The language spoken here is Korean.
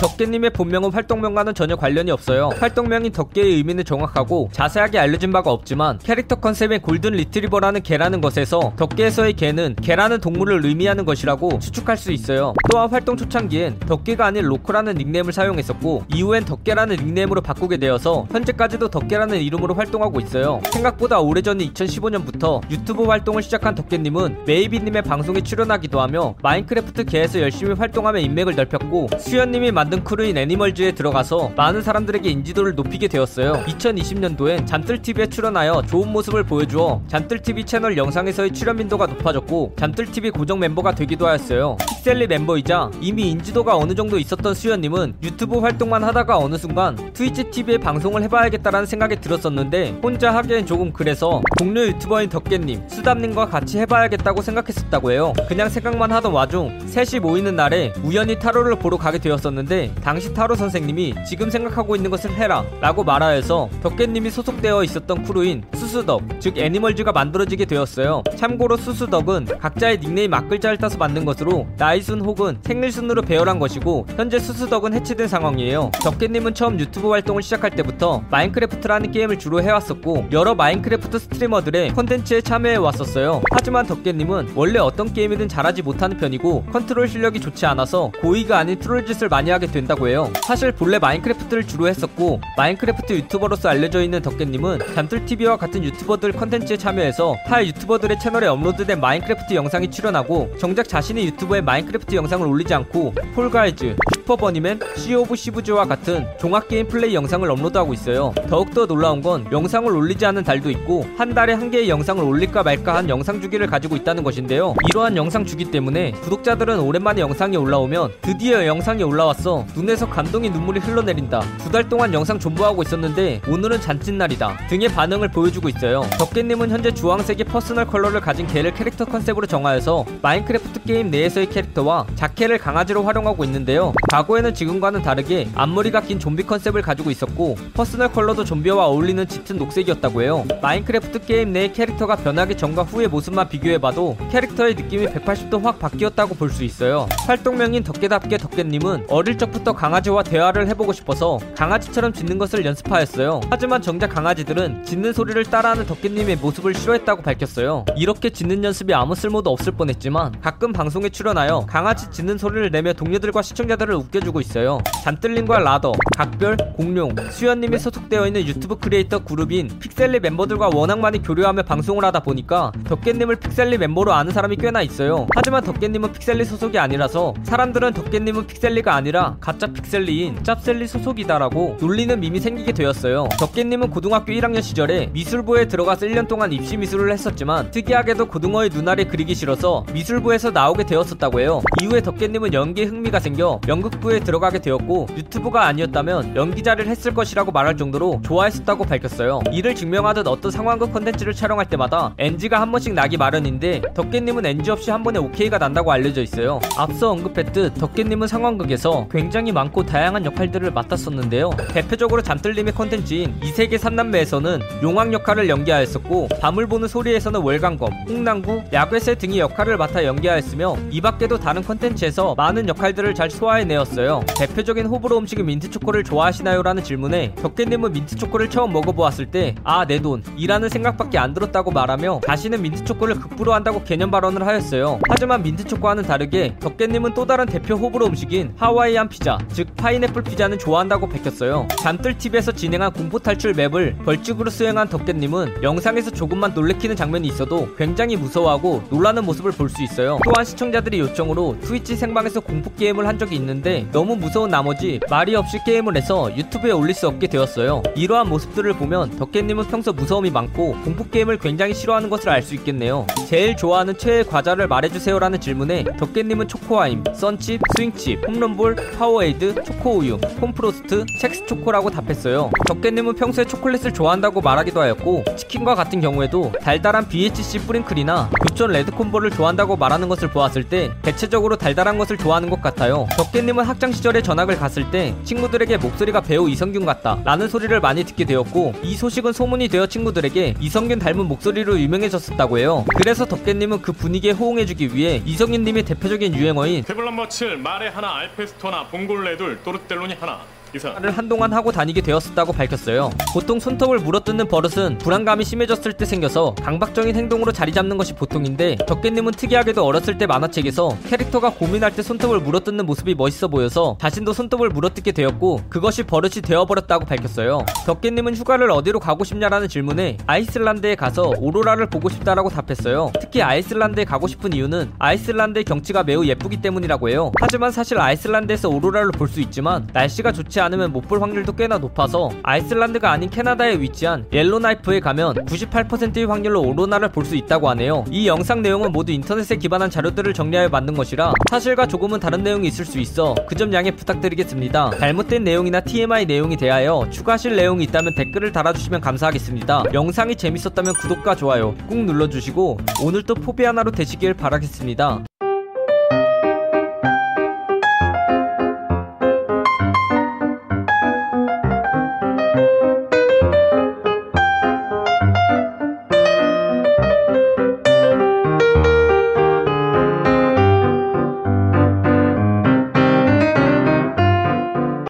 덕개님의 본명은 활동명과는 전혀 관련이 없어요. 활동명인 덕개의 의미는 정확하고 자세하게 알려진 바가 없지만 캐릭터 컨셉이 골든 리트리버라는 개라는 것에서 덕개에서의 개는 개라는 동물을 의미하는 것이라고 추측할 수 있어요. 또한 활동 초창기엔 덕개가 아닌 로크라는 닉네임을 사용했었고 이후엔 덕개라는 닉네임으로 바꾸게 되어서 현재까지도 덕개라는 이름으로 활동하고 있어요. 생각보다 오래전인 2015년부터 유튜브 활동을 시작한 덕개님은 메이비님의 방송에 출연하기도 하며 마인크래프트 계에서 열심히 활동하며 인맥을 넓혔고 수현님이 만든 크루인 애니멀즈에 들어가서 많은 사람들에게 인지도를 높이게 되었어요. 2020년도엔 잠뜰TV에 출연하여 좋은 모습을 보여주어 잠뜰TV 채널 영상에서의 출연 빈도가 높아졌고 잠뜰TV 고정 멤버가 되기도 하였어요. 픽셀리 멤버이자 이미 인지도가 어느 정도 있었던 수현님은 유튜브 활동만 하다가 어느 순간 트위치 TV에 방송을 해봐야겠다라는 생각이 들었었는데 혼자 하기엔 조금 그래서 동료 유튜버인 덕개님, 수담님과 같이 해봐야겠다고 생각했었다고 해요. 그냥 생각만 하던 와중 셋이 모이는 날에 우연히 타로를 보러 가게 되었었는데 당시 타로 선생님이 지금 생각하고 있는 것을 해라 라고 말하여서 덕개님이 소속되어 있었던 크루인 수수덕 즉 애니멀즈가 만들어지게 되었어요. 참고로 수수덕은 각자의 닉네임 앞글자를 따서 만든 것으로 나이순 혹은 생일순으로 배열한 것이고 현재 수수덕은 해체된 상황이에요. 덕개님은 처음 유튜브 활동을 시작할 때부터 마인크래프트라는 게임을 주로 해왔었고 여러 마인크래프트 스트리머들의 컨텐츠에 참여해 왔었어요. 하지만 덕개님은 원래 어떤 게임이든 잘하지 못하는 편이고 컨트롤 실력이 좋지 않아서 고의가 아닌 트롤짓을 많이 하게 된다고 해요. 사실 본래 마인크래프트를 주로 했었고 마인크래프트 유튜버로서 알려져 있는 덕개님은 잠뜰TV와 같은 유튜버들 컨텐츠에 참여해서 타 유튜버들의 채널에 업로드된 마인크래프트 영상에 출연하고 정작 자신의 유튜브에 마인크래프트 영상을 올리지 않고 폴가이즈, 슈퍼버니맨, 시 오브 시브즈와 같은 종합게임 플레이 영상을 업로드하고 있어요. 더욱더 놀라운 건 영상을 올리지 않은 달도 있고 한 달에 한 개의 영상을 올릴까 말까 한 영상 주기를 가지고 있다는 것인데요. 이러한 영상 주기 때문에 구독자들은 오랜만에 영상이 올라오면 드디어 영상이 올라왔어 눈에서 감동의 눈물이 흘러내린다. 두 달 동안 영상 존버하고 있었는데 오늘은 잔칫날이다 등의 반응을 보여주고 있어요. 덕개님은 현재 주황색의 퍼스널 컬러를 가진 개를 캐릭터 컨셉으로 정하여서 마인크래프트 게임 내에서의 캐릭터와 자캐를 강아지로 활용하고 있는데요. 과거에는 지금과는 다르게 앞머리가 긴 좀비 컨셉을 가지고 있었고 퍼스널 컬러도 좀비와 어울리는 짙은 녹색이었다고 해요. 마인크래프트 게임 내의 캐릭터가 변하기 전과 후의 모습만 비교해봐도 캐릭터의 느낌이 180도 확 바뀌었다고 볼 수 있어요. 활동명인 덕개답게 덕개님은 어릴 적부터 강아지와 대화를 해보고 싶어서 강아지처럼 짖는 것을 연습하였어요. 하지만 정작 강아지들은 짖는 소리를 따라하는 덕개님의 모습을 싫어했다고 밝혔어요. 이렇게 짖는 연습이 아무 쓸모도 없을 뻔했지만 가끔 방송에 출연하여 강아지 짖는 소리를 내며 동료들과 시청자들을 웃겨주고 있어요. 잠뜰님과 라더, 각별, 공룡, 수현님이 소속되어 있는 유튜브 크리에이터 그룹인 픽셀리 멤버들과 워낙 많이 교류하며 방송을 하다 보니까 덕개님을 픽셀리 멤버로 아는 사람이 꽤나 있어요. 하지만 덕개님은 픽셀리 소속이 아니라서 사람들은 덕개님은 픽셀리가 가짜 픽셀리인 짭셀리 소속이다라고 놀리는 밈이 생기게 되었어요. 덕개님은 고등학교 1학년 시절에 미술부에 들어가서 1년 동안 입시 미술을 했었지만 특이하게도 고등어의 눈알이 그리기 싫어서 미술부에서 나오게 되었었다고 해요. 이후에 덕개님은 연기에 흥미가 생겨 연극부에 들어가게 되었고 유튜브가 아니었다면 연기자를 했을 것이라고 말할 정도로 좋아했었다고 밝혔어요. 이를 증명하듯 어떤 상황극 컨텐츠를 촬영할 때마다 NG가 한 번씩 나기 마련인데 덕개님은 NG 없이 한 번에 OK가 난다고 알려져 있어요. 앞서 언급했듯 덕개님은 상황극에서 굉장히 많고 다양한 역할들을 맡았었는데요. 대표적으로 잠뜰님의 컨텐츠인 이세계 삼남매에서는 용왕 역할을 연기하였었고 밤을 보는 소리에서는 월광검, 홍남구, 야괴새 등의 역할을 맡아 연기하였으며 이 밖에도 다른 컨텐츠에서 많은 역할들을 잘 소화해내었어요. 대표적인 호불호 음식인 민트초코를 좋아하시나요? 라는 질문에 덕개님은 민트초코를 처음 먹어보았을 때 아 내 돈 이라는 생각밖에 안 들었다고 말하며 자신은 민트초코를 극불호로 한다고 개념 발언을 하였어요. 하지만 민트초코와는 다르게 덕개님은 또 다른 대표 호불호 음식인 하와이안 피자 즉 파인애플 피자는 좋아한다고 밝혔어요. 잠들TV에서 진행한 공포탈출 맵을 벌칙으로 수행한 덕계님은 영상에서 조금만 놀래키는 장면이 있어도 굉장히 무서워하고 놀라는 모습을 볼 수 있어요. 또한 시청자들이 요청으로 트위치 생방에서 공포 게임을 한 적이 있는데 너무 무서운 나머지 말이 없이 게임을 해서 유튜브에 올릴 수 없게 되었어요. 이러한 모습들을 보면 덕계님은 평소 무서움이 많고 공포 게임을 굉장히 싫어하는 것을 알 수 있겠네요. 제일 좋아하는 최애 과자를 말해주세요라는 질문에 덕계님은 초코아임, 썬칩, 스윙칩, 홈런볼, 파워에이드, 초코우유, 콘푸로스트, 첵스초코라고 답했어요. 덕개님은 평소에 초콜릿을 좋아한다고 말하기도 하였고 치킨과 같은 경우에도 달달한 BHC 뿌링클이나 교촌 레드콤보를 좋아한다고 말하는 것을 보았을 때 대체적으로 달달한 것을 좋아하는 것 같아요. 덕개님은 학창 시절에 전학을 갔을 때 친구들에게 목소리가 배우 이선균 같다 라는 소리를 많이 듣게 되었고 이 소식은 소문이 되어 친구들에게 이선균 닮은 목소리로 유명해졌었다고 해요. 그래서 덕개님은 그 분위기에 호응해주기 위해 이선균님의 대표적인 유행어인 table number 7 말의 하나 알페스토나 봉골레 둘, 또르텔로니 하나. 를 한동안 하고 다니게 되었었다고 밝혔어요. 보통 손톱을 물어뜯는 버릇은 불안감이 심해졌을 때 생겨서 강박적인 행동으로 자리 잡는 것이 보통인데 덕계님은 특이하게도 어렸을 때 만화책에서 캐릭터가 고민할 때 손톱을 물어뜯는 모습이 멋있어 보여서 자신도 손톱을 물어뜯게 되었고 그것이 버릇이 되어버렸다고 밝혔어요. 덕계님은 휴가를 어디로 가고 싶냐라는 질문에 아이슬란드에 가서 오로라를 보고 싶다라고 답했어요. 특히 아이슬란드에 가고 싶은 이유는 아이슬란드의 경치가 매우 예쁘기 때문이라고 해요. 하지만 사실 아이슬란드에서 오로라를 볼 수 있지만 날씨가 좋지 않으면 못 볼 확률도 꽤나 높아서 아이슬란드가 아닌 캐나다에 위치한 옐로나이프에 가면 98%의 확률로 오로라를 볼 수 있다고 하네요. 이 영상 내용은 모두 인터넷에 기반한 자료들을 정리하여 만든 것이라 사실과 조금은 다른 내용이 있을 수 있어 그 점 양해 부탁드리겠습니다. 잘못된 내용이나 TMI 내용이 대하여 추가하실 내용이 있다면 댓글을 달아주시면 감사하겠습니다. 영상이 재밌었다면 구독과 좋아요 꾹 눌러주시고 오늘도 포비 하나로 되시길 바라겠습니다.